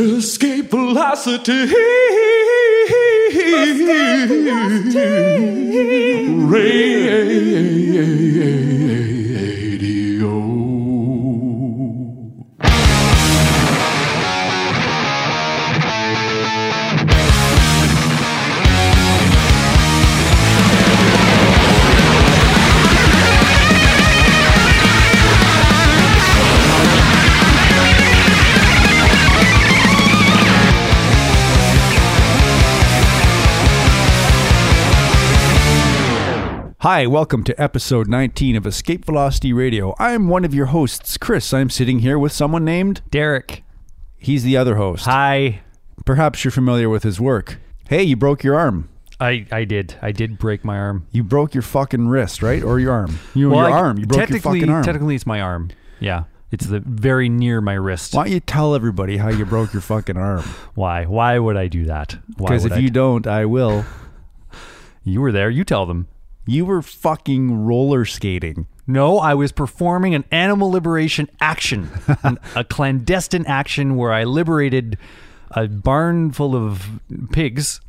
Escape velocity. Radio. Hi, welcome to episode 19 of Escape Velocity Radio. I'm one of your hosts, Chris. I'm sitting here with someone named. Derek. He's the other host. Hi. Perhaps you're familiar with his work. Hey, you broke your arm. I, I did. I did break my arm. You broke your fucking wrist, right? Or your arm. You, Well, your I- arm. You broke your fucking arm. Technically, it's my arm. Yeah. It's the very near my wrist. Why don't you tell everybody how you broke your fucking arm? Why? Why would I do that? Because if I you d- don't, I will. you were there, you tell them. You were fucking roller skating. No, I was performing an animal liberation action, an, a clandestine action where I liberated a barn full of pigs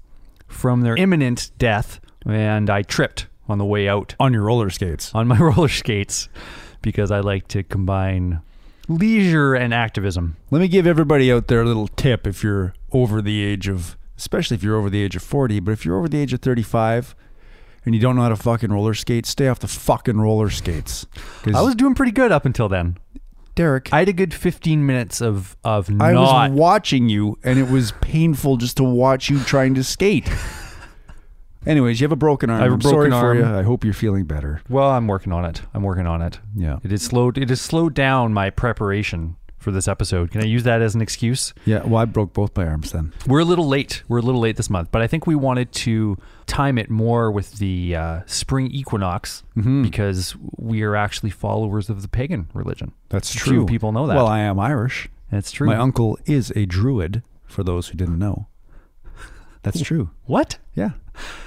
from their imminent death, and I tripped on the way out On your roller skates. on my roller skates because I like to combine leisure and activism. Let me give everybody out there a little tip if you're over the age of, especially if you're over the age of 40, but if you're over the age of 35 and you don't know how to fucking roller skate, stay off the fucking roller skates. 'Cause, I was doing pretty good up until then. Derek, I had a good 15 minutes of of I not was watching you and it was painful just to watch you trying to skate. Anyways, you have a broken arm. I have a I'm sorry broken for arm. you. I hope you're feeling better. Well, I'm working on it. I'm working on it. Yeah. It has slowed it has slowed down my preparation for this episode. Can I use that as an excuse? Yeah, well, I broke both my arms then. We're a little late. We're a little late this month, but I think we wanted to time it more with the uh, spring equinox Mm-hmm. because we are actually followers of the pagan religion. That's Few true. people know that. Well, I am Irish. That's true. My uncle is a druid, for those who didn't know. That's true. what? Yeah.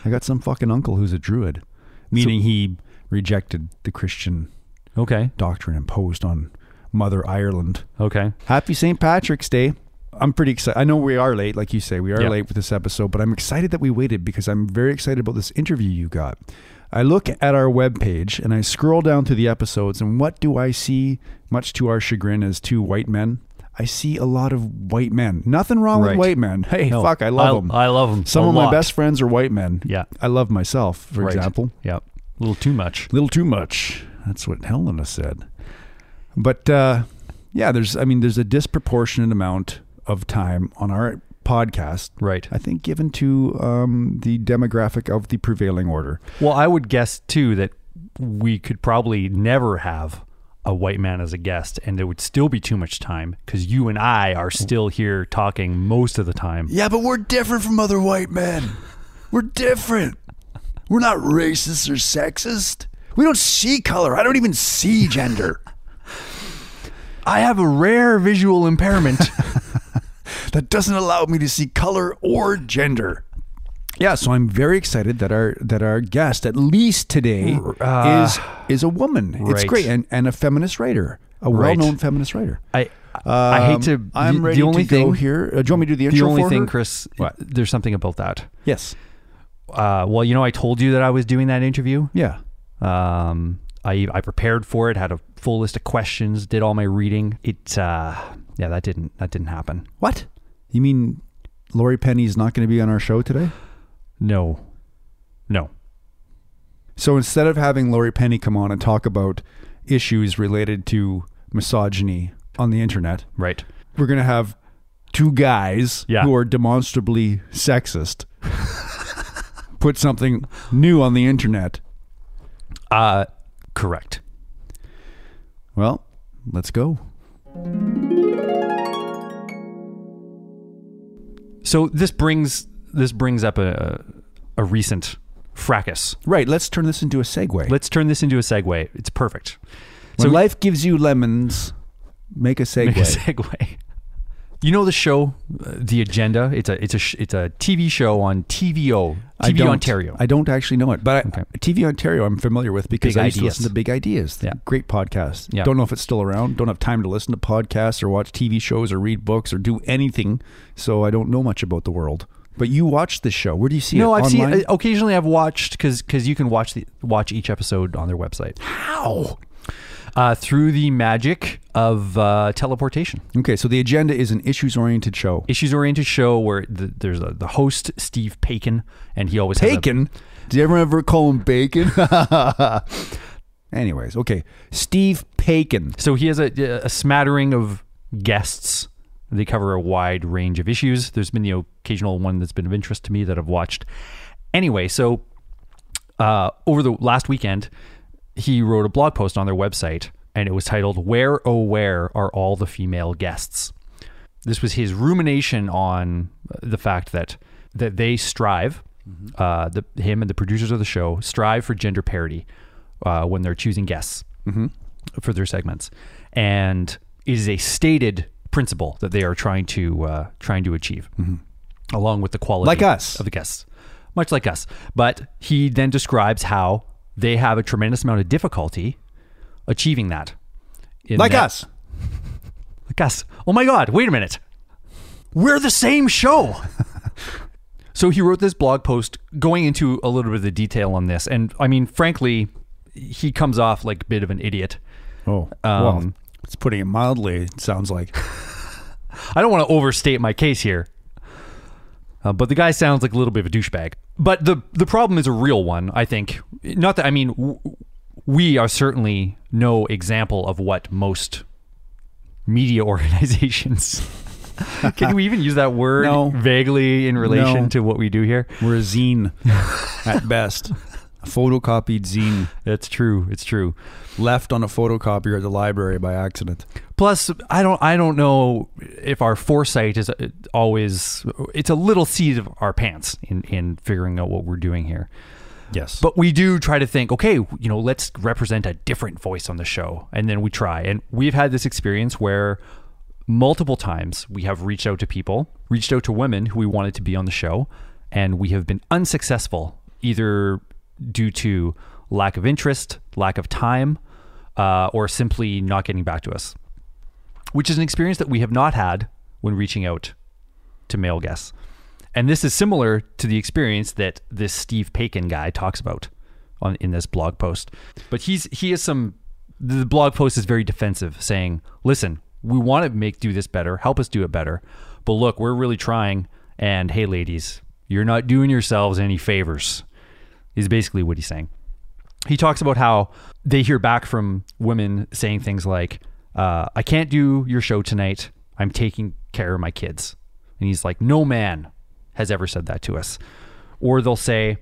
I got some fucking uncle who's a druid, meaning he rejected the Christian Okay. doctrine imposed on Mother Ireland. Okay. Happy St. Patrick's Day. I'm pretty excited. I know we are late, like you say, we are Yeah. late with this episode, but I'm excited that we waited because I'm very excited about this interview you got. I look at our webpage and I scroll down through the episodes, and what do I see, much to our chagrin, as two white men? I see a lot of white men. Nothing wrong with white men. Hey, No, fuck, I love them. I love them. Some of my best friends are white men. Yeah. I love myself, for Right. example. Yeah. A little too much. A little too much. That's what Helena said. But uh, yeah, there's I mean there's a disproportionate amount of time on our podcast, Right. I think, given to um, the demographic of the prevailing order. Well, I would guess too that we could probably never have a white man as a guest, and it would still be too much time because you and I are still here talking most of the time. Yeah, but we're different from other white men. We're different. We're not racist or sexist. We don't see color. I don't even see gender. I have a rare visual impairment. that doesn't allow me to see color or gender. Yeah, so I'm very excited that our that our guest, at least today, Uh, is is a woman. It's great and, and a feminist writer, a Right. well known feminist writer. I I hate to. Um, I'm ready the only to thing go here. Uh, do you want me to do the intro? The only thing, her? Chris. What? There's something about that. Yes. Uh, well, you know, I told you that I was doing that interview. Yeah. Um, I I prepared for it, had a full list of questions, did all my reading. It uh, yeah, that didn't that didn't happen. What? You mean Laurie Penny's not going to be on our show today? No, no. So instead of having Laurie Penny come on and talk about issues related to misogyny on the internet, Right. we're going to have two guys Yeah. who are demonstrably sexist put something new on the internet. Uh, correct. Well, let's go. So this brings this brings up a a recent fracas. Right, let's turn this into a segue. Let's turn this into a segue. It's perfect. when so- life gives you lemons, make a segue. Make a segue. You know the show, uh, The Agenda. It's a it's a sh- it's a TV show on TVO, TV Ontario. I don't actually know it, but I, Okay. TV Ontario I'm familiar with because Big I used to Ideas. listen to Big Ideas. Yeah. Great podcast. Yeah. Don't know if it's still around. Don't have time to listen to podcasts or watch TV shows or read books or do anything, so I don't know much about the world. But you watch this show. Where do you see it? no. I've Online? seen uh, occasionally. I've watched because because you can watch the watch each episode on their website How? Uh, through the magic of uh, teleportation. Okay, so the agenda is an issues-oriented show. Issues oriented show where the, there's a, the host Steve Paikin, and he always has a- Bacon. Did you ever ever call him Bacon? Anyways, okay. Steve Paikin. So he has a, a smattering of guests. They cover a wide range of issues. There's been the occasional one that's been of interest to me that I've watched. Anyway, so uh, over the last weekend, he wrote a blog post on their website, and it was titled "Where Oh Where Are All the Female Guests." This was his rumination on the fact that that they strive, uh, the him and the producers of the show strive for gender parity uh, when they're choosing guests for their segments, and it is a stated principle that they are trying to uh, trying to achieve, along with the quality Like us. of the guests, much like us. But he then describes how they have a tremendous amount of difficulty achieving that. in Like that- us. like us. Oh my God, wait a minute. We're the same show. so he wrote this blog post going into a little bit of the detail on this. And I mean, frankly, he comes off like a bit of an idiot. Oh, well, Um, it's putting it mildly. It sounds like. I don't want to overstate my case here. Uh, but the guy sounds like a little bit of a douchebag. But the the problem is a real one, I think. Not that I mean w- we are certainly no example of what most media organizations Can we even use that word No. vaguely in relation No. to what we do here? We're a zine at best. Photocopied zine That's true. It's true. left on a photocopier at the library by accident. Plus, I don't I don't know if our foresight is uh, always it's a little seat of our pants in in figuring out what we're doing here. Yes. But we do try to think, okay, you know, let's represent a different voice on the show. And then we try. And we've had this experience where multiple times we have reached out to people, reached out to women who we wanted to be on the show, and we have been unsuccessful either due to lack of interest, lack of time, uh, or simply not getting back to us, which is an experience that we have not had when reaching out to male guests. And this is similar to the experience that this Steve Paikin guy talks about on in this blog post. But he's he has some the blog post is very defensive, saying, "Listen, we want to make do this better, help us do it better, but look, we're really trying. And hey, ladies, you're not doing yourselves any favors." Is basically what he's saying. He talks about how they hear back from women saying things like, uh, "I can't do your show tonight. I'm taking care of my kids." And he's like, "No man has ever said that to us." Or they'll say,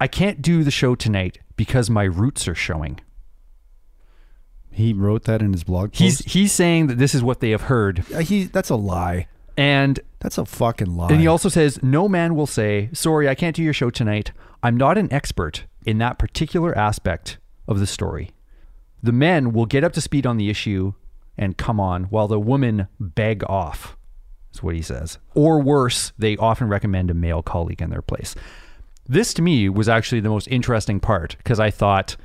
"I can't do the show tonight because my roots are showing." he wrote that in his blog post. He's he's saying that this is what they have heard, Uh, he, that's a lie. and That's a fucking lie. And he also says, No man will say, Sorry, I can't do your show tonight. I'm not an expert in that particular aspect of the story. The men will get up to speed on the issue and come on, while the women beg off, is what he says. Or worse, they often recommend a male colleague in their place. This to me was actually the most interesting part because I thought,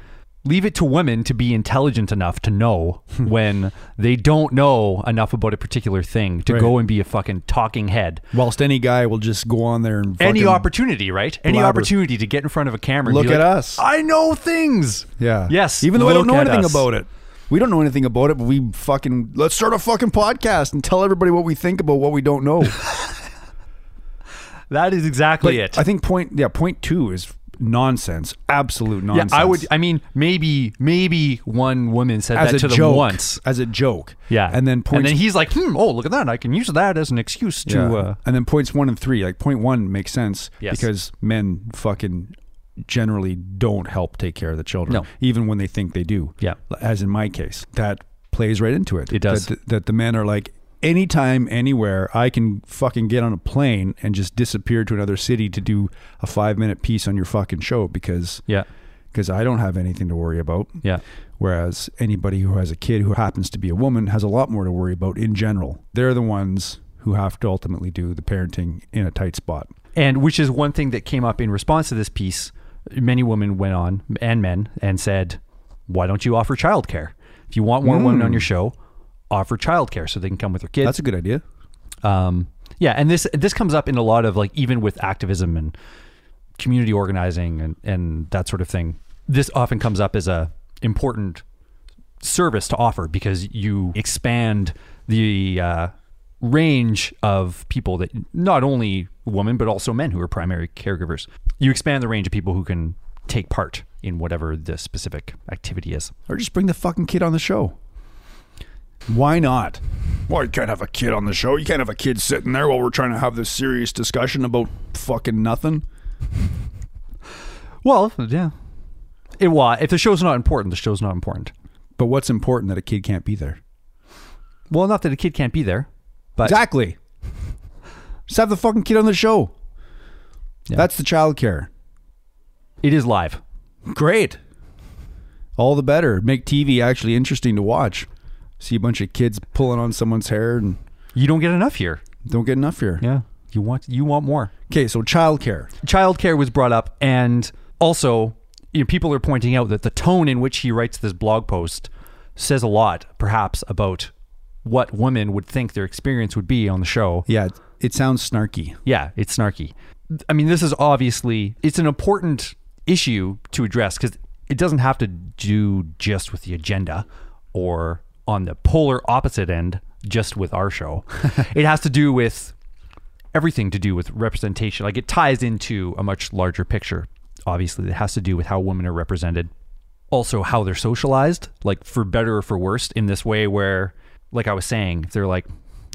leave it to women to be intelligent enough to know when they don't know enough about a particular thing to Right. go and be a fucking talking head Whilst any guy will just go on there and any opportunity, right? Any blabber. opportunity to get in front of a camera. and Look at like, us. I know things. Yeah. Yes, Even though I don't know anything us. about it. We don't know anything about it, but we fucking let's start a fucking podcast and tell everybody what we think about what we don't know. That is exactly it. I think point yeah, point two is nonsense. Absolute yeah, nonsense. I would. I mean, maybe, maybe one woman said as that to them once. As a joke. Yeah, And then points and then he's like, "Hmm, oh, look at that! I can use that as an excuse to." Yeah. Uh, and then points one and three, like point one makes sense Yes. because men fucking generally don't help take care of the children, No. even when they think they do. Yeah. as in my case, that plays right into it. It does. That, that the men are like, anytime, anywhere, I can fucking get on a plane and just disappear to another city to do a five minute piece on your fucking show because yeah, because I don't have anything to worry about. yeah, Whereas anybody who has a kid who happens to be a woman has a lot more to worry about in general. They're the ones who have to ultimately do the parenting in a tight spot. And which is one thing that came up in response to this piece. Many women went on and men and said, "Why don't you offer childcare? If you want more women on mm. your show, offer childcare so they can come with their kids." That's a good idea. Um, yeah, and this this comes up in a lot of like even with activism and community organizing and and that sort of thing. This often comes up as a important service to offer because you expand the uh, range of people that not only women but also men who are primary caregivers. You expand the range of people who can take part in whatever the specific activity is. Or just bring the fucking kid on the show. Why not? Well, you can't have a kid on the show. You can't have a kid sitting there while we're trying to have this serious discussion about fucking nothing. Well, yeah. It, well, if the show's not important, the show's not important. But what's important that a kid can't be there? Well, not that a kid can't be there, but Exactly. Just have the fucking kid on the show. Yeah. That's the child care. it is live. Great. All the better. Make TV actually interesting to watch. See a bunch of kids pulling on someone's hair and You don't get enough here. don't get enough here. Yeah. You want you want more. Okay, so childcare. Childcare was brought up and also you know, people are pointing out that the tone in which he writes this blog post says a lot perhaps about what women would think their experience would be on the show. Yeah, it sounds snarky. Yeah, it's snarky. I mean, this is obviously it's an important issue to address because it doesn't have to do just with the agenda or on the polar opposite end just with our show. it has to do with everything to do with representation. Like it ties into a much larger picture. Obviously, it has to do with how women are represented, also how they're socialized, like for better or for worse, in this way where, like I was saying, they're like,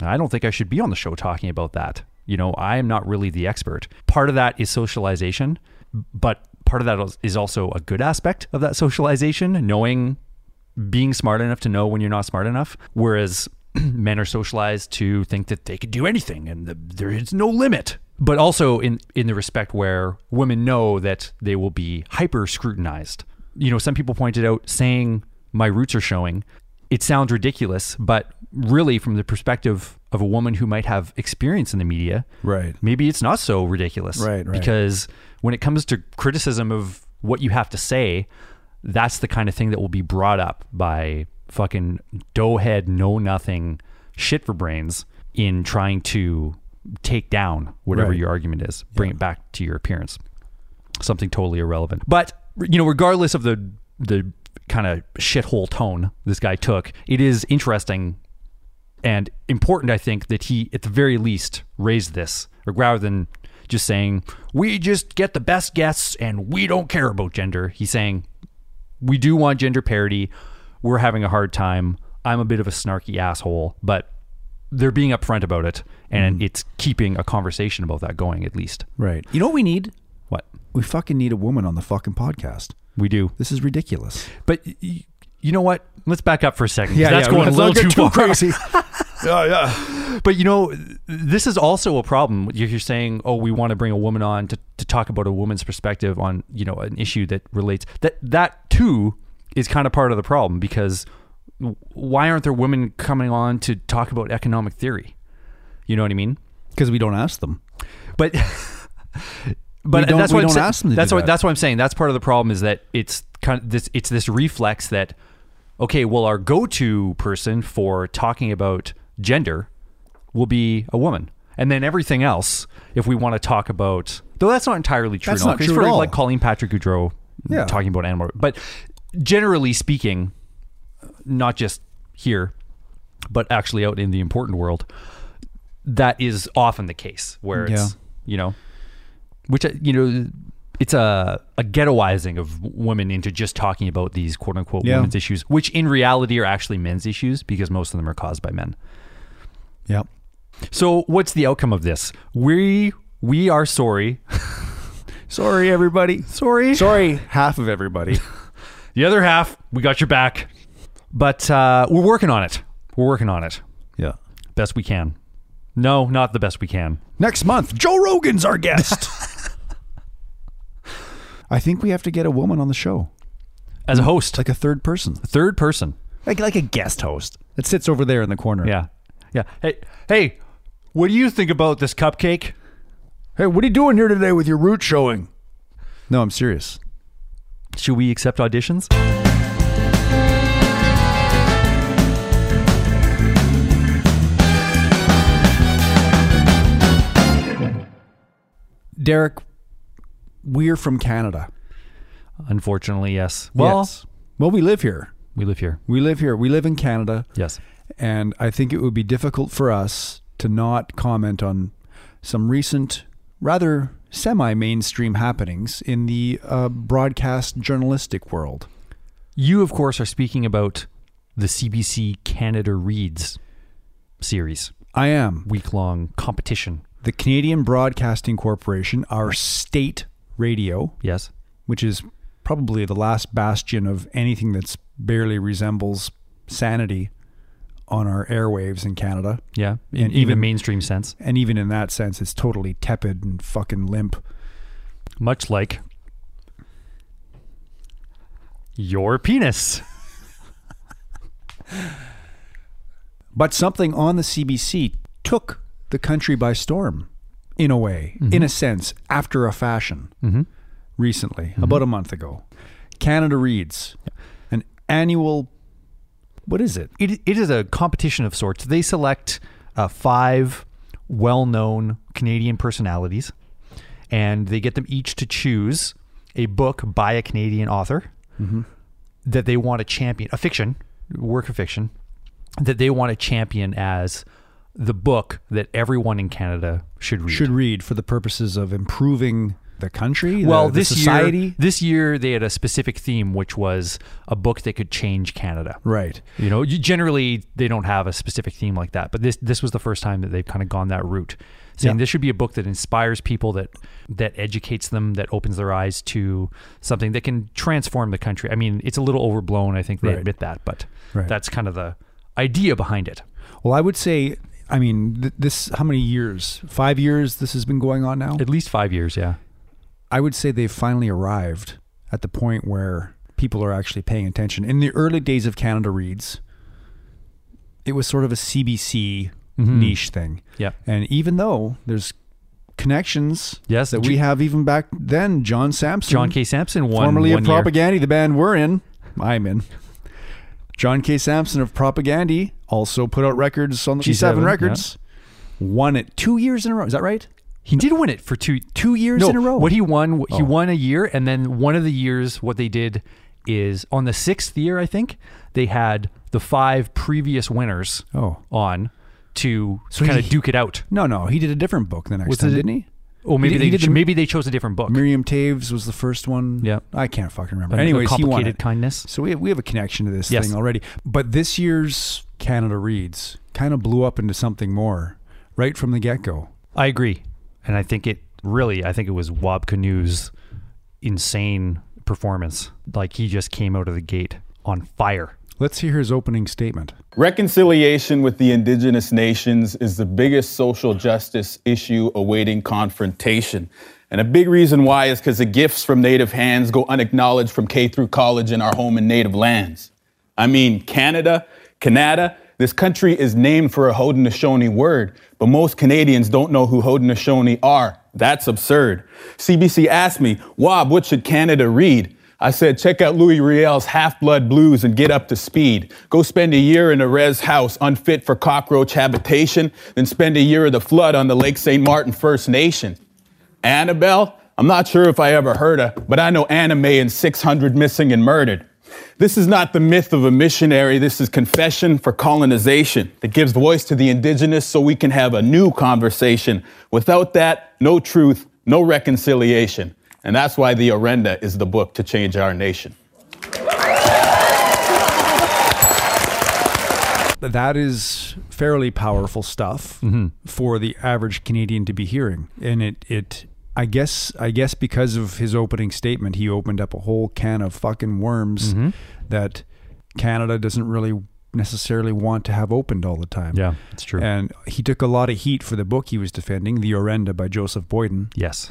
I don't think I should be on the show talking about that. You know, I am not really the expert. Part of that is socialization, but part of that is also a good aspect of that socialization, knowing being smart enough to know when you're not smart enough. Whereas men are socialized to think that they could do anything and the, there is no limit. But also in, in the respect where women know that they will be hyper scrutinized. You know, some people pointed out saying my roots are showing. It sounds ridiculous, but really, from the perspective of a woman who might have experience in the media, Right. maybe it's not so ridiculous. Right, right. Because when it comes to criticism of what you have to say, that's the kind of thing that will be brought up by fucking doughhead, know nothing, shit for brains in trying to take down whatever Right. your argument is, bring it back to your appearance. Something totally irrelevant. But you know, regardless of the the kind of shithole tone this guy took, it is interesting and important, I think, that he, at the very least, raised this, or rather than just saying, we just get the best guests and we don't care about gender. He's saying, we do want gender parity. We're having a hard time. I'm a bit of a snarky asshole, but they're being upfront about it and mm-hmm. it's keeping a conversation about that going, at least. Right. You know what we need? What? We fucking need a woman on the fucking podcast. We do. This is ridiculous. But y- you know what? Let's back up for a second. 'cause that's going a little too, far. crazy. yeah, yeah. But you know, this is also a problem. You're you're saying, "Oh, we want to bring a woman on to, to talk about a woman's perspective on you know an issue that relates." That that too is kind of part of the problem because why aren't there women coming on to talk about economic theory? You know what I mean? Because we don't ask them. But but that's what I'm don't sa- ask them to that's what that. that's what I'm saying. That's part of the problem is that it's kind of this it's this reflex that okay, well our go-to person for talking about gender will be a woman. And then everything else if we want to talk about though that's not entirely true. That's no, not true for at all. like Colleen Patrick Goudreau Yeah. talking about animal but generally speaking not just here but actually out in the important world that is often the case where it's Yeah. you know which uh, you know it's a a ghettoizing of women into just talking about these quote unquote Yeah. women's issues which in reality are actually men's issues because most of them are caused by men Yep. so what's the outcome of this we we are sorry Sorry, everybody. sorry Sorry, half of everybody. the other half we got your back but uh, we're working on it we're working on it yeah. best we can no not the best we can Next month, Joe Rogan's our guest. I think we have to get a woman on the show, as a host like a third person, A third person like like a guest host that sits over there in the corner. Yeah. Yeah. Hey, hey, What do you think about this cupcake? Hey, what are you doing here today with your root showing? No, I'm serious. Should we accept auditions? Derek, we're from Canada. Unfortunately, yes. Well, Yes. well, we live here. we live here. We live here. We live in Canada. Yes. And I think it would be difficult for us to not comment on some recent, rather semi mainstream happenings in the uh, broadcast journalistic world. You, of course, are speaking about the CBC Canada Reads series, I am. week long competition. The Canadian Broadcasting Corporation, our state radio, Yes. which is probably the last bastion of anything that's barely resembles sanity on our airwaves in Canada. Yeah. In And even, mainstream sense. And even in that sense, it's totally tepid and fucking limp. Much like your penis. But something on the CBC took the country by storm, in a way, in a sense, after a fashion, Mm-hmm. recently, about a month ago. Canada Reads, an annual, what is it? It, it is a competition of sorts. They select uh, five well known Canadian personalities, and they get them each to choose a book by a Canadian author that they want to champion, a fiction, work of fiction, that they want to champion as the book that everyone in Canada should read. Should read for the purposes of improving the country, well, the, the this society. year, this year they had a specific theme, which was a book that could change Canada. Right. You know, you, generally they don't have a specific theme like that, but this this was the first time that they've kind of gone that route, saying Yeah. this should be a book that inspires people, that that educates them, that opens their eyes to something that can transform the country. I mean, it's a little overblown. I think they Right. admit that, but Right. that's kind of the idea behind it. Well, I would say, I mean, th- this, how many years? Five years this has been going on now? At least five years, yeah. I would say they've finally arrived at the point where people are actually paying attention. In the early days of Canada Reads, it was sort of a CBC Mhm. niche thing. Yeah. And even though there's connections Yes, that we have even back then, John Samson, John K. Samson won formerly one of year. Propagandhi, the band we're in, I'm in. John K. Samson of Propagandhi also put out records on the G7, G7, Records. Won it two years in a row. Is that right? He did win it for two Two years no, in a row. What he won, he Oh. won a year, and then one of the years, what they did is on the sixth year, I think they had the five previous winners Oh. on to So kind of duke it out. No, no, he did a different book the next Was time, it- didn't he? Oh, maybe did- he they did the- maybe they chose a different book. Miriam Toews was the first one. Yeah. I can't fucking remember. A Anyways, he won kindness. So we have, we have a connection to this Yes. thing already. But this year's Canada Reads kind of blew up into something more right from the get go. I agree, and I think it really, I think it was Wab Kinew's insane performance. Like he just came out of the gate on fire. Let's hear his opening statement. Reconciliation with the indigenous nations is the biggest social justice issue awaiting confrontation. And a big reason why is because the gifts from native hands go unacknowledged from K through college in our home and native lands. I mean, Canada, Canada, this country is named for a Haudenosaunee word, but most Canadians don't know who Haudenosaunee are. That's absurd. CBC asked me, Wab, what should Canada read? I said, check out Louis Riel's Half Blood Blues and get up to speed. Go spend a year in a res house unfit for cockroach habitation, then spend a year of the flood on the Lake St. Martin First Nation. Annabelle? I'm not sure if I ever heard her, but I know Anna May and 600 missing and murdered. This is not the myth of a missionary. This is confession for colonization that gives voice to the indigenous so we can have a new conversation. Without that, no truth, no reconciliation. And that's why The Orenda is the book to change our nation. That is fairly powerful stuff mm-hmm. for the average Canadian to be hearing. And it, it, I guess, I guess because of his opening statement, he opened up a whole can of fucking worms mm-hmm. that Canada doesn't really necessarily want to have opened all the time. Yeah, it's true. And he took a lot of heat for the book he was defending, The Orenda by Joseph Boyden. yes.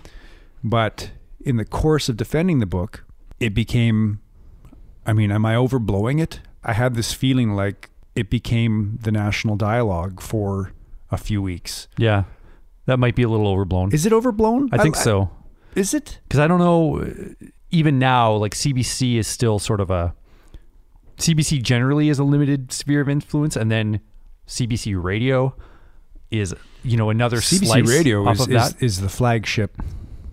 But in the course of defending the book, it became I mean, am I overblowing it? I had this feeling like it became the national dialogue for a few weeks. Yeah, that might be a little overblown. Is it overblown? I think so Is it? because I don't know. Even now, like CBC is still sort of a CBC generally is a limited sphere of influence, and then CBC Radio is you know another CBC Radio is, of is, that. is the flagship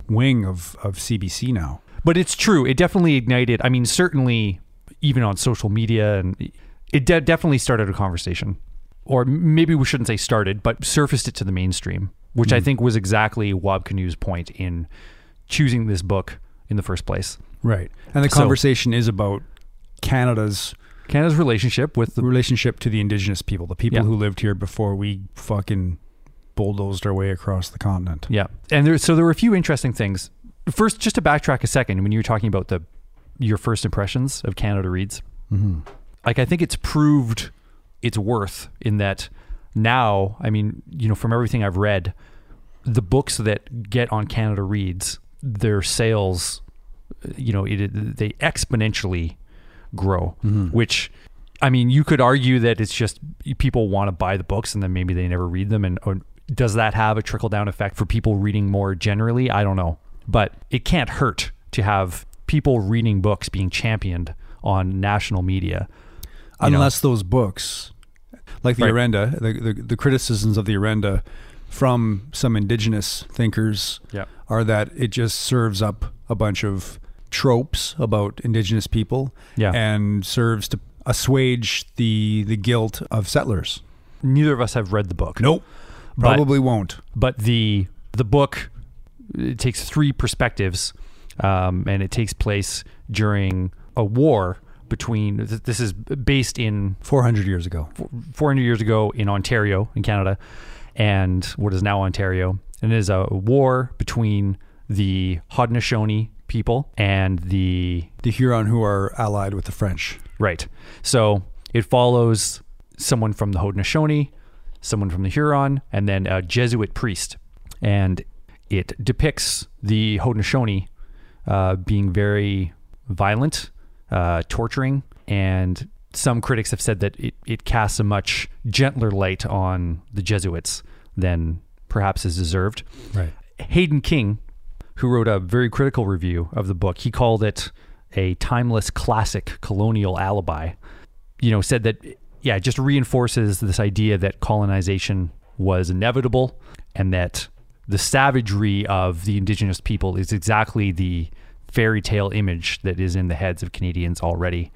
wing of, of CBC now. But it's true. It definitely ignited. I mean, certainly even on social media, and it de- definitely started a conversation, or maybe we shouldn't say started, but surfaced it to the mainstream, which I think was exactly Wab Kinew's point in choosing this book in the first place. Right. And the So- conversation is about Canada's Canada's relationship with the relationship to the indigenous people, the people Yeah. who lived here before we fucking bulldozed our way across the continent. Yeah, and there so there were a few interesting things. First, just to backtrack a second, when you were talking about the your first impressions of Canada Reads, Mm-hmm. like I think it's proved its worth in that now. I mean, you know, from everything I've read, the books that get on Canada Reads, their sales, you know, it, they exponentially grow. Mm-hmm. Which, I mean, you could argue that it's just people want to buy the books and then maybe they never read them, and or does that have a trickle down effect for people reading more generally? I don't know, but it can't hurt to have people reading books being championed on national media. you know. Unless those books, like the Right. Orenda, the, the, the criticisms of the Orenda from some indigenous thinkers Yeah. are that it just serves up a bunch of tropes about indigenous people Yeah. and serves to assuage the the guilt of settlers. Neither of us have read the book. Nope. But- Probably won't. but the the book it takes three perspectives, um, and it takes place during a war between. This is based in 400 years ago. 400 years ago in Ontario, in Canada, and what is now Ontario. And it is a war between the Haudenosaunee people and the The Huron who are allied with the French. Right. So it follows someone from the Haudenosaunee, someone from the Huron, and then a Jesuit priest. And it depicts the Haudenosaunee uh, being very violent, uh, torturing, and some critics have said that it, it casts a much gentler light on the Jesuits than perhaps is deserved. Right. Hayden King, who wrote a very critical review of the book, he called it a timeless classic colonial alibi. You know, said that, yeah, it just reinforces this idea that colonization was inevitable and that the savagery of the indigenous people is exactly the fairy tale image that is in the heads of Canadians already.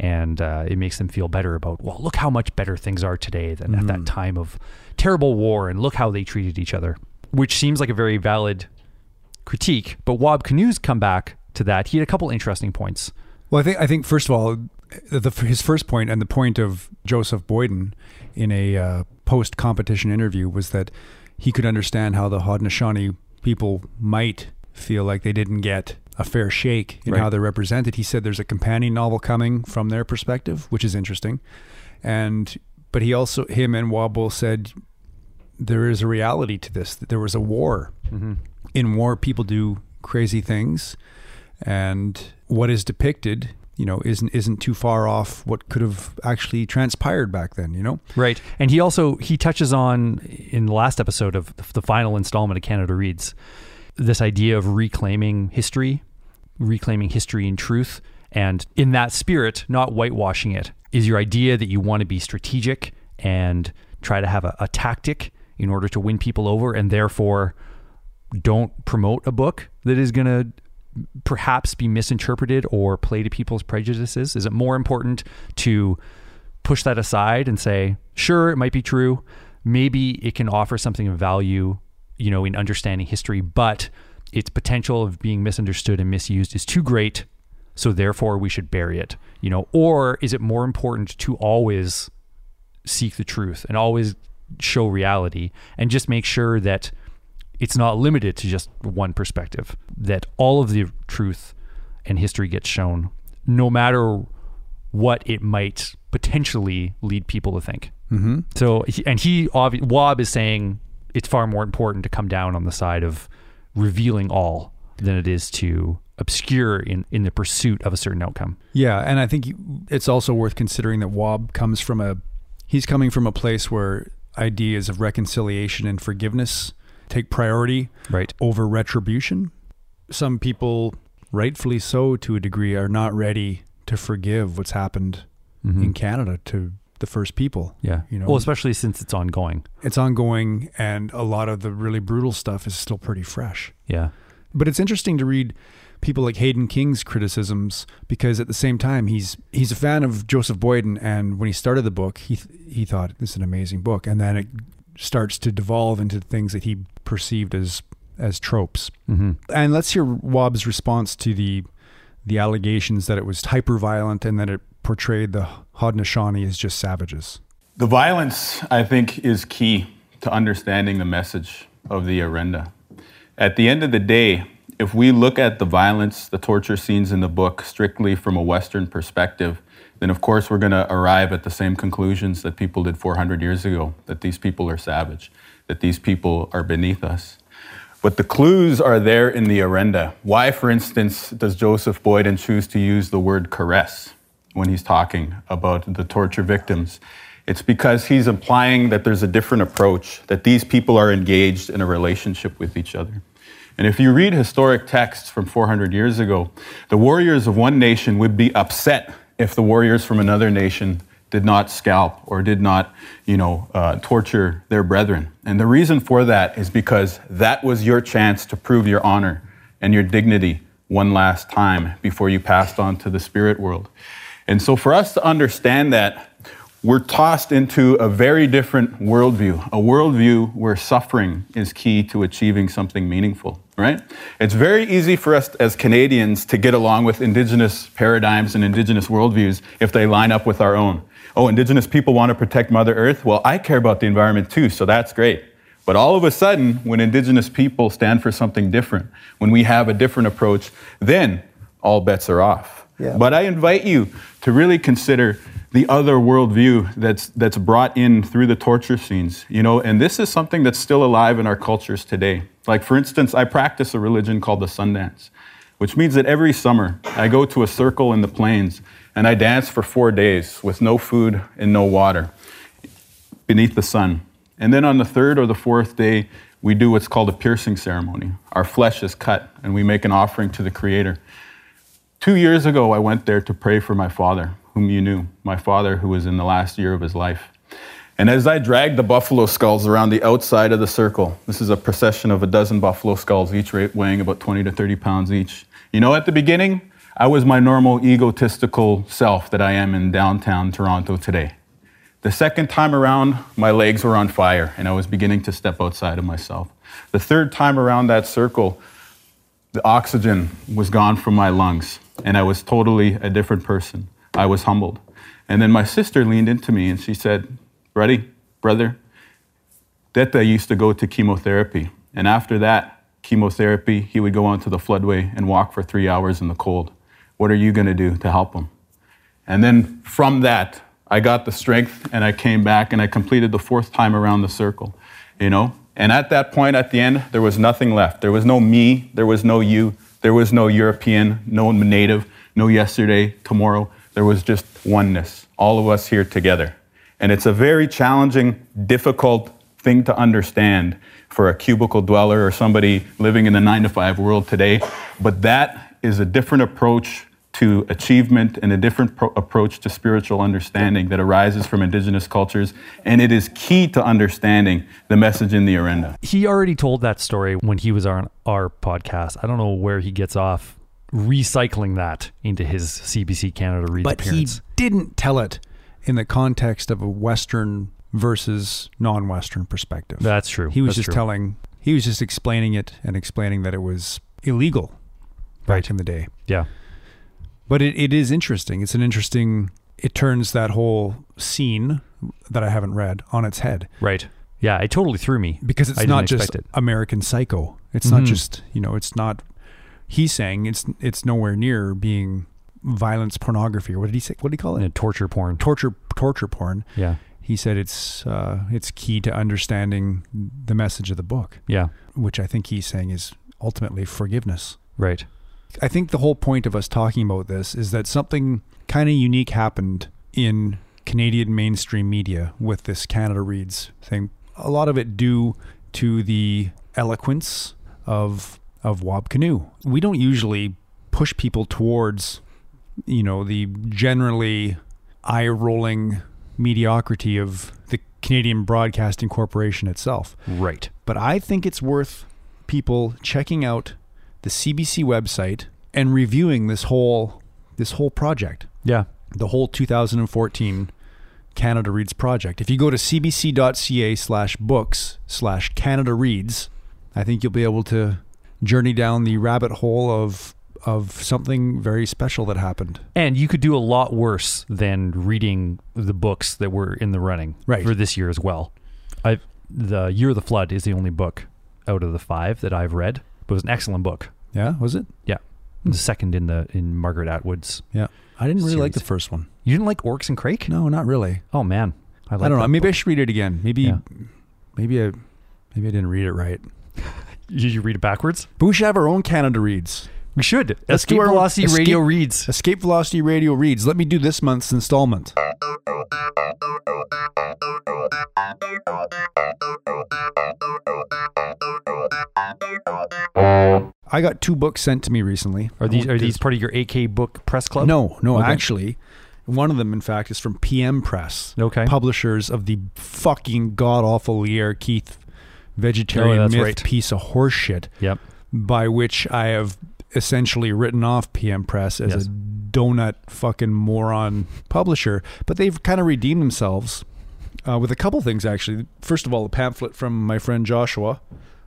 And uh, it makes them feel better about, well, look how much better things are today than at that time of terrible war, and look how they treated each other, which seems like a very valid critique. But Wab Kinew's come back to that. He had a couple interesting points. Well, I think I think first of all, the, his first point and the point of Joseph Boyden in a uh, post competition interview was that he could understand how the Haudenosaunee people might feel like they didn't get a fair shake in Right. how they're represented. He said there's a companion novel coming from their perspective, which is interesting, and but he also him and Wobble said there is a reality to this. That there was a war. Mm-hmm. In war, people do crazy things, and what is depicted, you know, isn't isn't too far off what could have actually transpired back then. You know, Right. And he also he touches on in the last episode of the final installment of Canada Reads this idea of reclaiming history, reclaiming history and truth, and in that spirit, not whitewashing it. Is your idea that you want to be strategic and try to have a, a tactic in order to win people over and therefore don't promote a book that is going to perhaps be misinterpreted or play to people's prejudices? Is it more important to push that aside and say, sure, it might be true. Maybe it can offer something of value, you know, in understanding history, but its potential of being misunderstood and misused is too great. So therefore we should bury it, you know, or is it more important to always seek the truth and always show reality and just make sure that it's not limited to just one perspective, that all of the truth and history gets shown, no matter what it might potentially lead people to think. Mm-hmm. So, and he, obvi- Wab is saying it's far more important to come down on the side of revealing all than it is to obscure in, in the pursuit of a certain outcome. yeah, and I think it's also worth considering that Wab comes from a he's coming from a place where ideas of reconciliation and forgiveness take priority Right. over retribution. Some people, rightfully so to a degree, are not ready to forgive what's happened mm-hmm. in Canada to the first people. Yeah. You know, well, especially since it's ongoing. it's ongoing and a lot of the really brutal stuff is still pretty fresh. Yeah. But it's interesting to read people like Hayden King's criticisms because at the same time he's he's a fan of Joseph Boyden and when he started the book he th- he thought this is an amazing book and then it starts to devolve into things that he perceived as as tropes. Mm-hmm. And let's hear Wab's response to the the allegations that it was hyper violent and that it portrayed the Haudenosaunee is just savages. The violence, I think, is key to understanding the message of the Orenda. At the end of the day, if we look at the violence, the torture scenes in the book strictly from a Western perspective, then of course we're going to arrive at the same conclusions that people did 400 years ago that these people are savage, that these people are beneath us. But the clues are there in the Orenda. Why, for instance, does Joseph Boyden choose to use the word caress when he's talking about the torture victims? It's because he's implying that there's a different approach, that these people are engaged in a relationship with each other. And if you read historic texts from 400 years ago, the warriors of one nation would be upset if the warriors from another nation did not scalp or did not, you know, uh, torture their brethren. And the reason for that is because that was your chance to prove your honor and your dignity one last time before you passed on to the spirit world. And so for us to understand that, we're tossed into a very different worldview, a worldview where suffering is key to achieving something meaningful, right? It's very easy for us as Canadians to get along with Indigenous paradigms and Indigenous worldviews if they line up with our own. Oh, Indigenous people want to protect Mother Earth? Well, I care about the environment too, so that's great. But all of a sudden, when Indigenous people stand for something different, when we have a different approach, then all bets are off. Yeah. But I invite you to really consider the other worldview that's that's brought in through the torture scenes, you know, and this is something that's still alive in our cultures today. Like for instance, I practice a religion called the Sundance, which means that every summer I go to a circle in the plains and I dance for four days with no food and no water beneath the sun. And then on the third or the fourth day, we do what's called a piercing ceremony. Our flesh is cut and we make an offering to the Creator. Two years ago, I went there to pray for my father, whom you knew, my father who was in the last year of his life. And as I dragged the buffalo skulls around the outside of the circle, this is a procession of a dozen buffalo skulls, each weighing about 20 to 30 pounds each. You know, at the beginning, I was my normal egotistical self that I am in downtown Toronto today. The second time around, my legs were on fire and I was beginning to step outside of myself. The third time around that circle, the oxygen was gone from my lungs and I was totally a different person. I was humbled. And then my sister leaned into me and she said, Buddy, brother, Detta used to go to chemotherapy. And after that chemotherapy, he would go onto the floodway and walk for three hours in the cold. What are you going to do to help him? And then from that, I got the strength and I came back and I completed the fourth time around the circle, you know? And at that point, at the end, there was nothing left. There was no me, there was no you, there was no European, no native, no yesterday, tomorrow. There was just oneness, all of us here together. And it's a very challenging, difficult thing to understand for a cubicle dweller or somebody living in the nine to five world today. But that is a different approach to achievement and a different pro- approach to spiritual understanding that arises from indigenous cultures. And it is key to understanding the message in the Orenda. He already told that story when he was on our podcast. I don't know where he gets off recycling that into his CBC Canada Reads but appearance. he didn't tell it in the context of a Western versus non-Western perspective. That's true. He was That's just true. telling. He was just explaining it and explaining that it was illegal back Right. in the day. Yeah. But it, it is interesting. It's an interesting. It turns that whole scene that I haven't read on its head Right. Yeah. It totally threw me because it's didn't just it. American Psycho. It's not Mhm. just you know. It's not. He's saying it's it's nowhere near being violence pornography or what did he say? What did he call it? Yeah, torture porn. Torture torture porn. Yeah. He said it's uh, it's key to understanding the message of the book, Yeah. which I think he's saying is ultimately forgiveness. Right. I think the whole point of us talking about this is that something kind of unique happened in Canadian mainstream media with this Canada Reads thing. A lot of it due to the eloquence of of Wab Kinew. We don't usually push people towards, you know, the generally eye rolling mediocrity of the Canadian Broadcasting Corporation itself. Right. But I think it's worth people checking out the CBC website and reviewing this whole this whole project, Yeah. the whole 2014 Canada Reads project. If you go to cbc.ca slash books slash Canada Reads, I think you'll be able to journey down the rabbit hole of of something very special that happened. And you could do a lot worse than reading the books that were in the running Right. for this year as well. I the Year of the Flood is the only book out of the five that I've read. But it was an excellent book. Yeah, was it? Yeah. Hmm. The second in the in Margaret Atwood's. Yeah. I didn't really like the first one. You didn't like Oryx and Crake? No, not really. Oh man. I, I don't know. Maybe I should read it again. Maybe Yeah. maybe I maybe I didn't read it right. Did you read it backwards? But we should have our own Canada reads. We should. Let's Escape our Velocity Escape- Radio reads. Escape Velocity Radio reads. Let me do this month's installment. I got two books sent to me recently. Are these oh, are these part of your AK book press club? No, no, Okay. actually, one of them, in fact, is from PM Press. Okay. Publishers of the fucking god awful Lierre Keith oh, vegetarian Oh, myth right. piece of horseshit, Yep. by which I have essentially written off PM Press as Yes. a donut fucking moron publisher. But they've kind of redeemed themselves uh, with a couple things, actually. First of all, a pamphlet from my friend Joshua.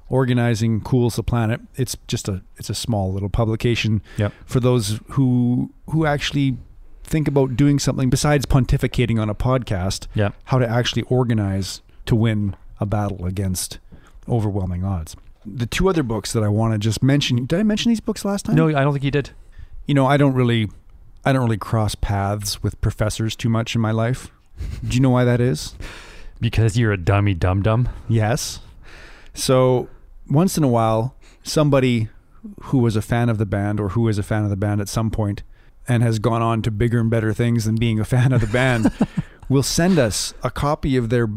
Organizing Cools the Planet. It's just a it's a small little publication Yep. for those who who actually think about doing something besides pontificating on a podcast. Yep. How to actually organize to win a battle against overwhelming odds. The two other books that I want to just mention. Did I mention these books last time? No, I don't think you did. You know, I don't really I don't really cross paths with professors too much in my life. Do you know why that is? Because you're a dummy dum dum. Yes. So once in a while, somebody who was a fan of the band or who is a fan of the band at some point and has gone on to bigger and better things than being a fan of the band will send us a copy of their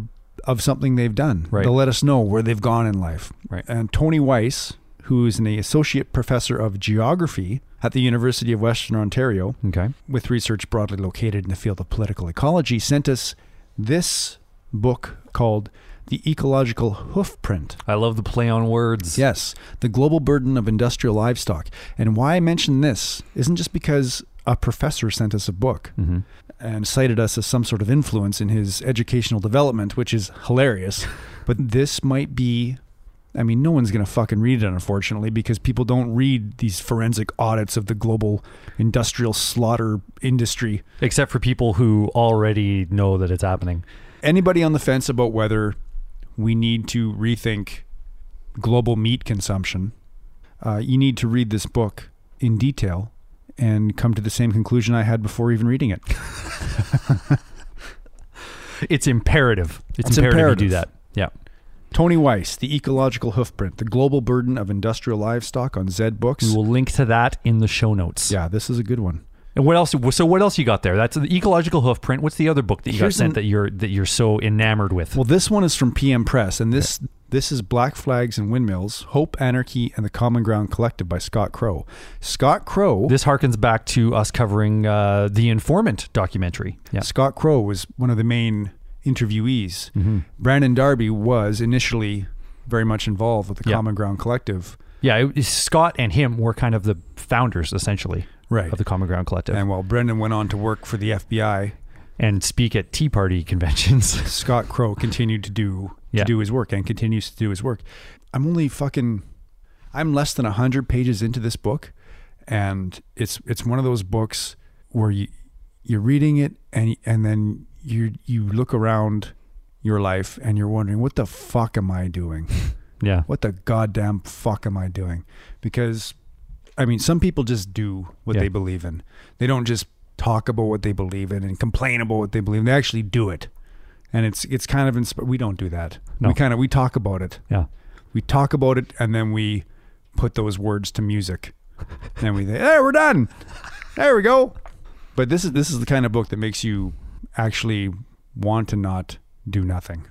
of something they've done. Right. They'll let us know where they've gone in life. Right. And Tony Weis, who is an associate professor of geography at the University of Western Ontario, Okay. with research broadly located in the field of political ecology, sent us this book called The Ecological Hoofprint. I love the play on words. Yes, the global burden of industrial livestock. And why I mention this isn't just because a professor sent us a book hmm and cited us as some sort of influence in his educational development, which is hilarious. but this might be. I mean, no one's going to fucking read it, unfortunately, because people don't read these forensic audits of the global industrial slaughter industry. Except for people who already know that it's happening. Anybody on the fence about whether we need to rethink global meat consumption, uh, you need to read this book in detail and come to the same conclusion I had before even reading it. It's imperative. It's, It's imperative, to do that. Yeah. Tony Weis, The Ecological Hoofprint, The Global Burden of Industrial Livestock on Zed Books. We will link to that in the show notes. Yeah, this is a good one. And what else? So what else you got there? That's the ecological hoofprint. What's the other book that you Here's got sent an- that you're that you're so enamored with? Well, this one is from PM Press, and this this is Black Flags and Windmills: Hope, Anarchy, and the Common Ground Collective by Scott Crow. Scott Crow. this harkens back to us covering uh, the Informant documentary. Yeah. Scott Crow was one of the main interviewees. Mm-hmm. Brandon Darby was initially very much involved with the Yeah. Common Ground Collective. Yeah. It, Scott and him were kind of the founders, essentially, Right. of the Common Ground Collective, And and, while Brandon went on to work for the FBI, and speak at Tea Party conventions. Scott Crow continued to do to do his work and continues to do his work. I'm only fucking I'm less than 100 pages into this book and it's it's one of those books where you you're reading it and and then you you look around your life and you're wondering what the fuck am I doing? yeah. what the goddamn fuck am I doing? Because, I mean, some people just do what Yeah. they believe in. They don't just talk about what they believe in and complain about what they believe in. They actually do it, and it's it's kind of insp- we don't do that. No. We kind of we talk about it. Yeah. We talk about it, and then we put those words to music. and we say, "Hey, we're done. There we go." But this is this is the kind of book that makes you actually want to not do nothing.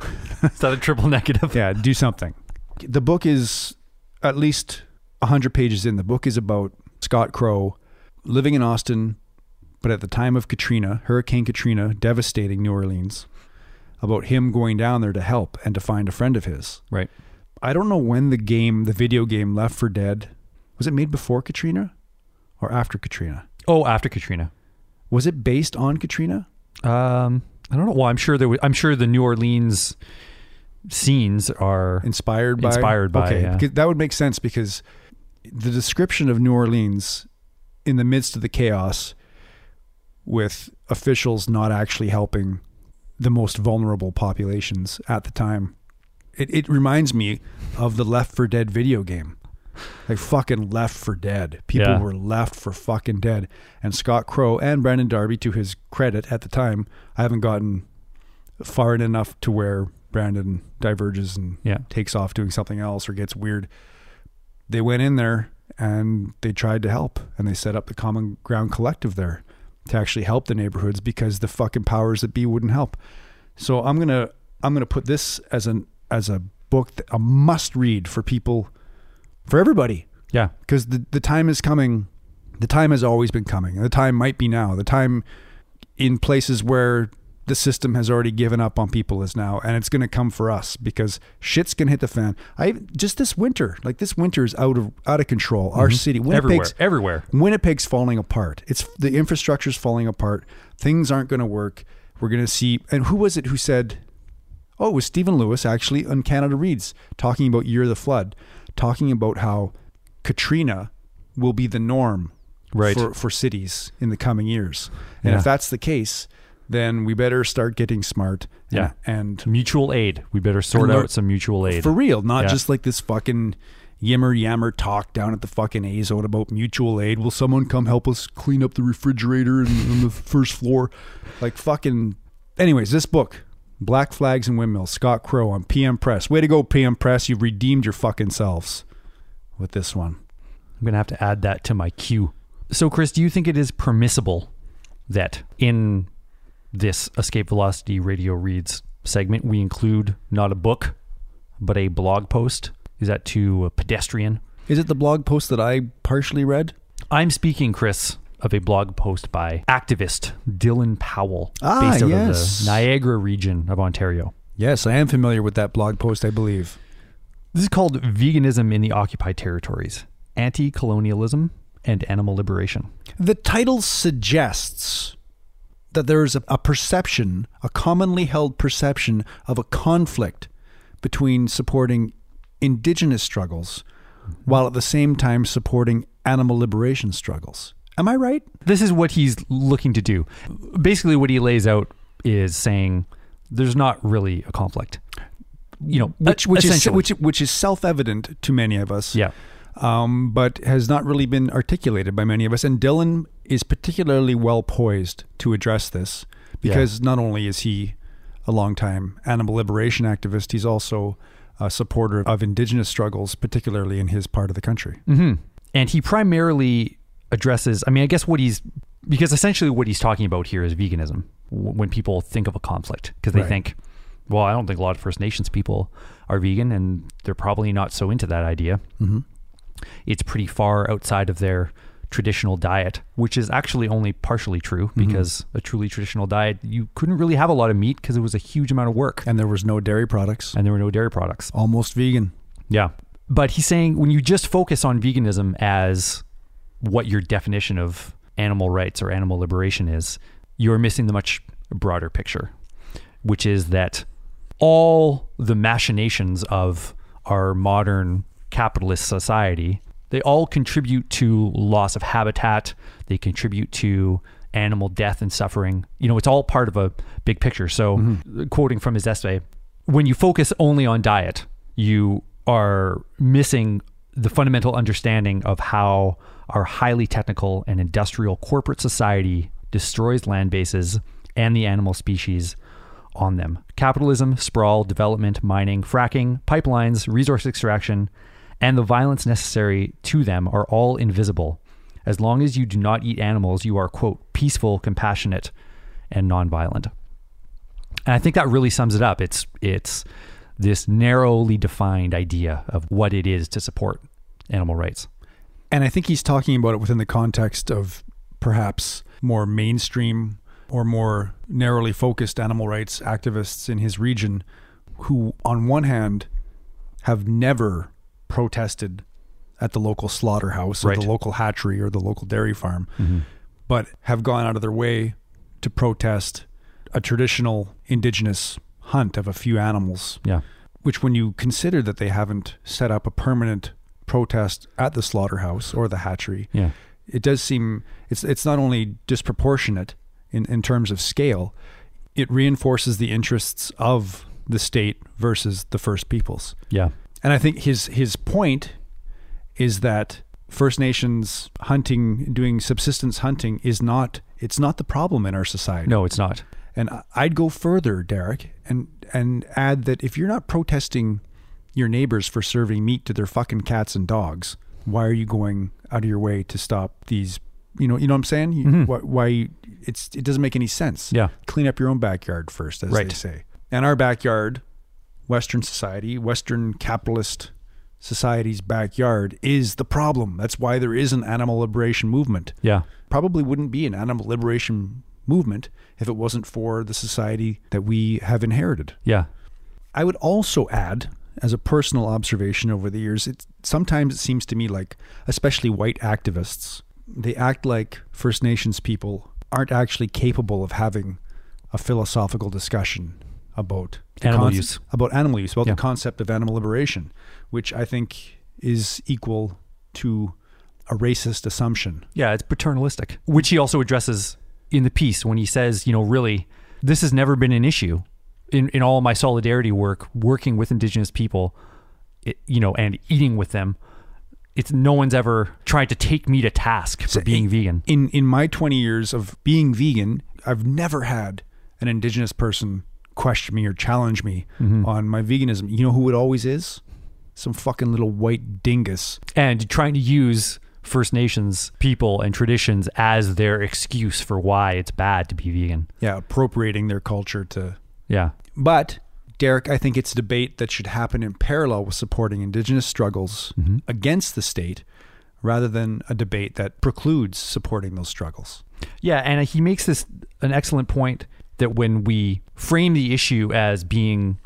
Is that a triple negative? Yeah, do something. The book is at least 100 pages in. The book is about Scott Crow living in Austin, but at the time of Katrina, Hurricane Katrina devastating New Orleans, about him going down there to help and to find a friend of his. Right. I don't know when the game, the video game Left 4 Dead, was it made before Katrina or after Katrina? Oh, after Katrina. Was it based on Katrina? Um, I don't know. Well, I'm sure there. Was, I'm sure the New Orleans scenes are Inspired by Inspired by, Okay, yeah. that would make sense because the description of New Orleans in the midst of the chaos with officials not actually helping the most vulnerable populations at the time. It, it reminds me of the Left 4 Dead video game. Like fucking Left 4 Dead. People Yeah. were left for fucking dead. And Scott Crow and Brandon Darby, to his credit at the time, I haven't gotten far enough to where Brandon diverges and Yeah. takes off doing something else or gets weird. They went in there and they tried to help and they set up the Common Ground Collective there to actually help the neighborhoods because the fucking powers that be wouldn't help. So I'm gonna I'm gonna put this as an as a book that, a must read for people for everybody yeah. because the the time is coming. The time has always been coming. The time might be now. The time in places where the system has already given up on people is now, and it's going to come for us because shit's going to hit the fan. I just this winter, like this winter is out of out of control. Our city, Mm-hmm. everywhere. Winnipeg's Everywhere. Winnipeg's falling apart. It's the infrastructure's falling apart. Things aren't going to work. We're going to see. And who was it who said? Oh, it was Stephen Lewis actually on Canada Reads talking about Year of the Flood, talking about how Katrina will be the norm Right. for, for cities in the coming years. And Yeah. if that's the case, then we better start getting smart. and- Yeah. And, Mutual aid. We better sort out some mutual aid. for real, not Yeah. just like this fucking yammer yammer talk down at the fucking A zone about mutual aid. Will someone come help us clean up the refrigerator on the first floor? Like fucking. Anyways, this book, Black Flags and Windmills, Scott Crow on PM Press. Way to go, PM Press. You've redeemed your fucking selves with this one. I'm going to have to add that to my queue. So, Chris, do you think it is permissible that in this Escape Velocity Radio Reads segment, we include not a book, but a blog post? Is that too uh, pedestrian? Is it the blog post that I partially read? I'm speaking, Chris, of a blog post by activist Dylan Powell, Ah, based out yes. of the Niagara region of Ontario. Yes, I am familiar with that blog post, I believe. This is called Veganism in the Occupied Territories Anti Colonialism and Animal Liberation. The title suggests that there is a, a perception, a commonly held perception of a conflict between supporting indigenous struggles while at the same time supporting animal liberation struggles. Am I right? This is what he's looking to do. Basically, what he lays out is saying there's not really a conflict. You know, uh, Which which is which which is self-evident to many of us. yeah, um, but has not really been articulated by many of us. And Dylan is particularly well poised to address this because not only is he a longtime animal liberation activist, he's also a supporter of indigenous struggles, particularly in his part of the country. hmm and he primarily addresses. I mean, I guess what he's because essentially what he's talking about here is veganism. When people think of a conflict, because they Right. think, well, I don't think a lot of First Nations people are vegan, and they're probably not so into that idea. Mm-hmm. It's pretty far outside of their traditional diet, which is actually only partially true mm-hmm. because a truly traditional diet, you couldn't really have a lot of meat because it was a huge amount of work And there was no dairy products, and there were no dairy products. almost vegan. Yeah. But he's saying when you just focus on veganism as what your definition of animal rights or animal liberation is, you're missing the much broader picture, which is that all the machinations of our modern capitalist society, they all contribute to loss of habitat, they contribute to animal death and suffering. You know, it's all part of a big picture. So, mm-hmm. quoting from his essay, when you focus only on diet, you are missing the fundamental understanding of how our highly technical and industrial corporate society destroys land bases and the animal species on them. Capitalism, sprawl, development, mining, fracking, pipelines, resource extraction, and the violence necessary to them are all invisible. As long as you do not eat animals, you are, quote, peaceful, compassionate, and nonviolent. And I think that really sums it up. It's it's this narrowly defined idea of what it is to support animal rights. And I think he's talking about it within the context of perhaps more mainstream or more narrowly focused animal rights activists in his region who, on one hand, have never protested at the local slaughterhouse or Right. the local hatchery or the local dairy farm, mm-hmm. but have gone out of their way to protest a traditional indigenous hunt of a few animals Yeah. which when you consider that they haven't set up a permanent protest at the slaughterhouse or the hatchery, Yeah. it does seem it's it's not only disproportionate in, in terms of scale, it reinforces the interests of the state versus the First Peoples. Yeah. And I think his his point is that First Nations hunting, doing subsistence hunting, is not it's not the problem in our society. No, it's not. And I'd go further, Derek, and and add that if you're not protesting your neighbors for serving meat to their fucking cats and dogs, why are you going out of your way to stop these? You know, you know what I'm saying? You, mm-hmm. why, why? It's it doesn't make any sense. Yeah. clean up your own backyard first, as Right. they say. And our backyard, Western society, Western capitalist society's backyard is the problem. That's why there is an animal liberation movement Yeah. probably wouldn't be an animal liberation movement if it wasn't for the society that we have inherited. Yeah. I would also add, as a personal observation over the years, it sometimes it seems to me like, especially white activists, they act like First Nations people aren't actually capable of having a philosophical discussion about Animal use. about animal use, about Yeah. the concept of animal liberation, which I think is equal to a racist assumption. Yeah, it's paternalistic, which he also addresses in the piece when he says, you know, really, this has never been an issue in, in all my solidarity work, working with Indigenous people, it, you know, and eating with them. It's no one's ever tried to take me to task for eh, being vegan. in in my 20 years of being vegan, I've never had an indigenous person question me or challenge me Mm-hmm. on my veganism. You know who it always is? Some fucking little white dingus. And trying to use First Nations people and traditions as their excuse for why it's bad to be vegan. Yeah, appropriating their culture to Yeah. But Derek, I think it's a debate that should happen in parallel with supporting indigenous struggles Mm-hmm. against the state rather than a debate that precludes supporting those struggles. Yeah, and he makes this an excellent point that when we frame the issue as being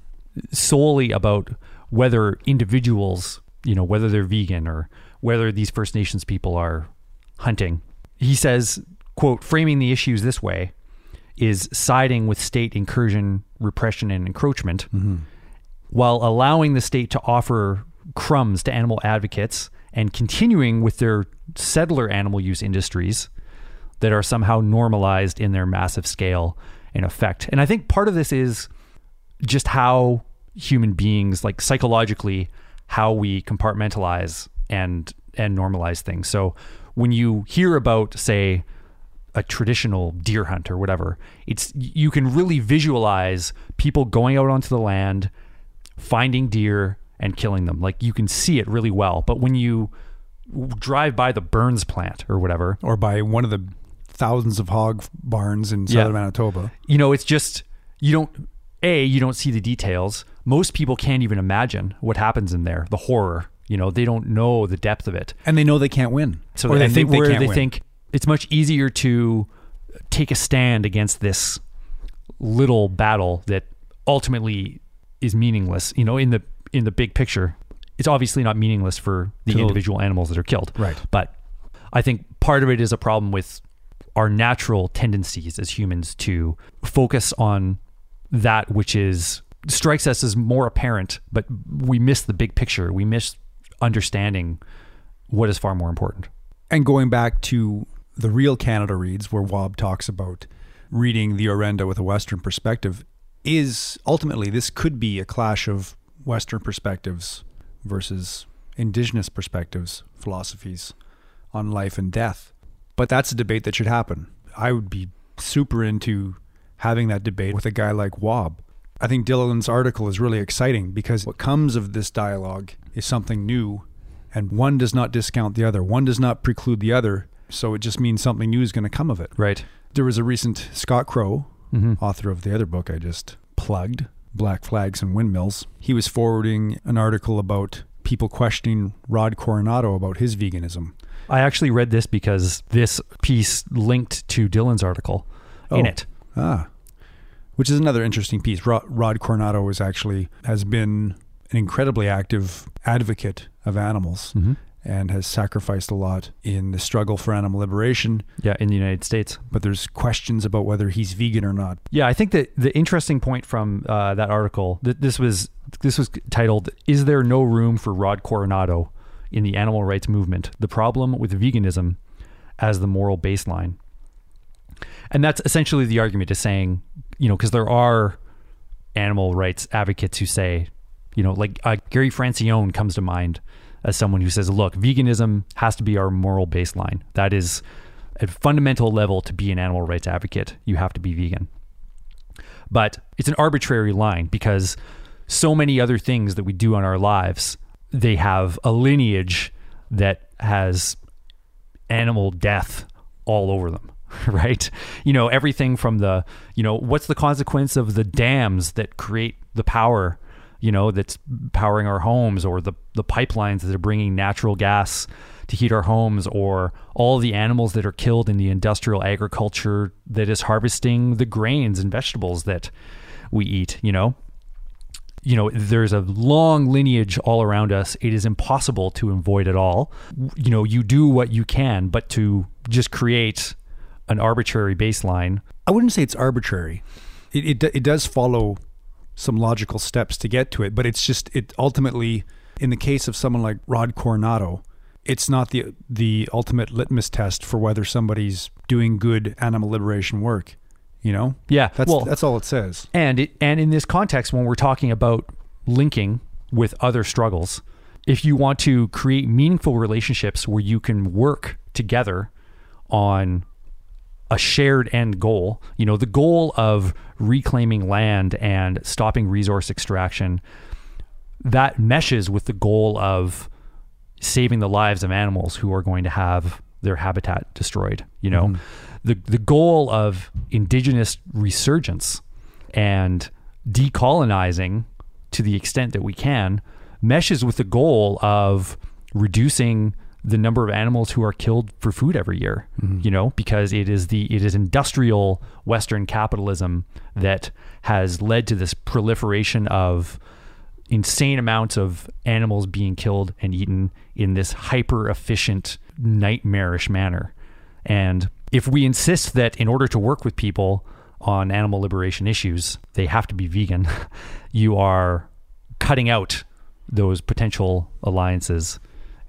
solely about whether individuals, you know, whether they're vegan or whether these First Nations people are hunting, he says, quote, framing the issues this way is siding with state incursion, repression, and encroachment mm-hmm. while allowing the state to offer crumbs to animal advocates and continuing with their settler animal use industries that are somehow normalized in their massive scale and effect. And I think part of this is just how human beings, like psychologically, how we compartmentalize and and normalize things. So when you hear about, say, a traditional deer hunt or whatever, it's you can really visualize people going out onto the land, finding deer and killing them. Like you can see it really well. But when you drive by the Burns plant or whatever, Or by one of the thousands of hog barns in southern Yeah. Manitoba. you know, it's just you don't a you don't see the details. Most people can't even imagine what happens in there, the horror. You know, they don't know the depth of it. And they know they can't win. So or they think they they win. think it's much easier to take a stand against this little battle that ultimately is meaningless. You know, in the in the big picture, it's obviously not meaningless for the- individual animals that are killed. Right. But I think part of it is a problem with our natural tendencies as humans to focus on that which is strikes us as more apparent, but we miss the big picture. We miss understanding what is far more important. And going back to the real Canada reads, where Wab talks about reading the Orenda with a Western perspective, is ultimately this could be a clash of Western perspectives versus Indigenous perspectives, philosophies on life and death. But that's a debate that should happen. I would be super into having that debate with a guy like Wab. I think Dylan's article is really exciting because what comes of this dialogue is something new and one does not discount the other. One does not preclude the other. So it just means something new is going to come of it. Right. There was a recent Scott Crow mm-hmm. author of the other book I just plugged, Black Flags and Windmills. He was forwarding an article about people questioning Rod Coronado about his veganism. I actually read this because this piece linked to Dylan's article in Oh. it. Ah, which is another interesting piece. Rod, Rod Coronado is actually has been an incredibly active advocate of animals and has sacrificed a lot in the struggle for animal liberation. Yeah, in the United States. But there's questions about whether he's vegan or not. Yeah, I think that the interesting point from uh, that article that this was this was titled "Is there no room for Rod Coronado in the animal rights movement? The problem with veganism as the moral baseline." And that's essentially the argument is saying, you know, because there are animal rights advocates who say, you know, like uh, Gary Francione comes to mind as someone who says, look, veganism has to be our moral baseline. That is a fundamental level to be an animal rights advocate. You have to be vegan but it's an arbitrary line because so many other things that we do in our lives they have a lineage that has animal death all over them right? You know everything from the you know what's the consequence of the dams that create the power you know that's powering our homes or the the pipelines that are bringing natural gas to heat our homes or all the animals that are killed in the industrial agriculture that is harvesting the grains and vegetables that we eat you know you know there's a long lineage all around us it is impossible to avoid it all you know you do what you can but to just create an arbitrary baseline I wouldn't say it's arbitrary. It, it it does follow some logical steps to get to it, but it's just it ultimately in the case of someone like Rod Coronado, it's not the the ultimate litmus test for whether somebody's doing good animal liberation work. You know? Yeah, That's well- that's all it says. And it, and in this context, when we're talking about linking with other struggles, if you want to create meaningful relationships where you can work together on a shared end goal, you know, the goal of reclaiming land and stopping resource extraction, that meshes with the goal of saving the lives of animals who are going to have their habitat destroyed. You know, mm-hmm. The the goal of indigenous resurgence and decolonizing to the extent that we can meshes with the goal of reducing the number of animals who are killed for food every year mm-hmm. you know because it is the it is industrial western capitalism that has led to this proliferation of insane amounts of animals being killed and eaten in this hyper efficient nightmarish manner. And if we insist that in order to work with people on animal liberation issues they have to be vegan you are cutting out those potential alliances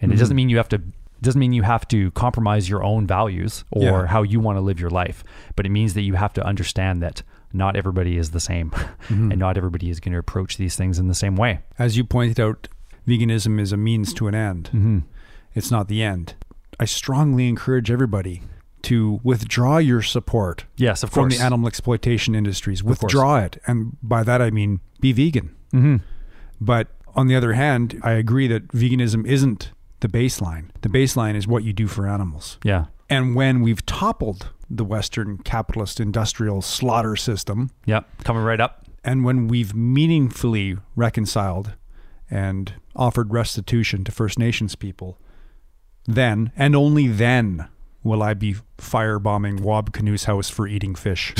and it doesn't mean you have to doesn't mean you have to compromise your own values or Yeah. how you want to live your life but it means that you have to understand that not everybody is the same and not everybody is going to approach these things in the same way As you pointed out, veganism is a means to an end. Mm-hmm. It's not the end. I strongly encourage everybody to withdraw your support yes of from course the animal exploitation industries. Withdraw it. And by that, I mean be vegan. mm-hmm. But on the other hand, I agree that veganism isn't the baseline. The baseline is what you do for animals. yeah And when we've toppled the Western capitalist industrial slaughter system, yep coming right up and when we've meaningfully reconciled and offered restitution to First Nations people, then and only then will I be firebombing Wab Kinew's house for eating fish.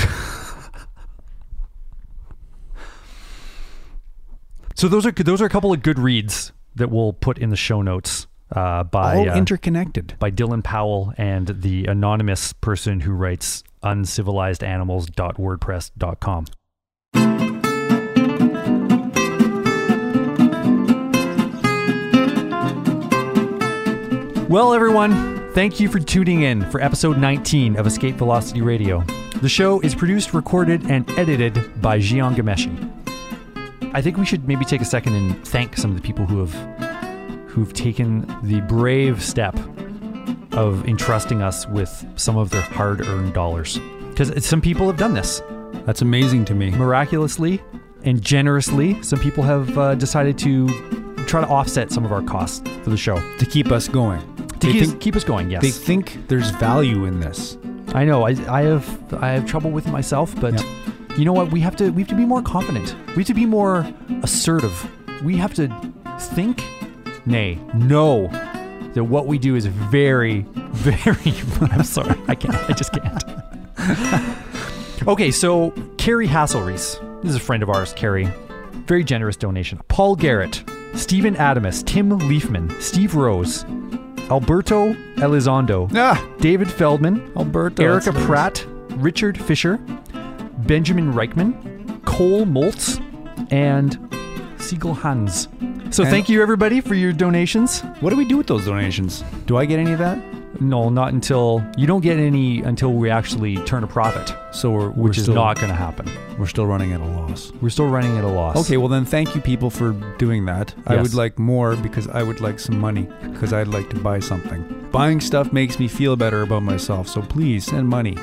so those are those are a couple of good reads that we'll put in the show notes uh, by All uh, interconnected. by Dylan Powell and the anonymous person who writes uncivilizedanimals.wordpress.com. Well, everyone, thank you for tuning in for episode 19 of Escape Velocity Radio. The show is produced, recorded, and edited by Jian Ghomeshi. I think we should maybe take a second and thank some of the people who have who've taken the brave step of entrusting us with some of their hard-earned dollars. Because some people have done this That's amazing to me. miraculously and generously. Some people have uh, decided to try to offset some of our costs for the show To keep us going. To keep, think, keep us going. Yes. they think there's value in this. I know. I, I have I have trouble with myself, but you know what? We have to we have to be more confident. We have to be more assertive. We have to think, nay, know that what we do is very, very. I'm sorry, I can't. I just can't. okay, so Carrie Hasselreese. This is a friend of ours, Carrie. Very generous donation. Paul Garrett, Stephen Adamus, Tim Leafman, Steve Rose, Alberto Elizondo, Ah, David Feldman, Alberto. Erica that's nice. Pratt, Richard Fisher, Benjamin Reichman, Cole Moltz, and Siegel Hans. So And- thank you everybody for your donations. What do we do with those donations? Do I get any of that? No, not until you don't get any until we actually turn a profit, So we're, we're which is still, not going to happen. We're still running at a loss. We're still running at a loss. Okay, well then, thank you people for doing that. I would like more because I would like some money because I'd like to buy something. Buying stuff makes me feel better about myself, so please send money.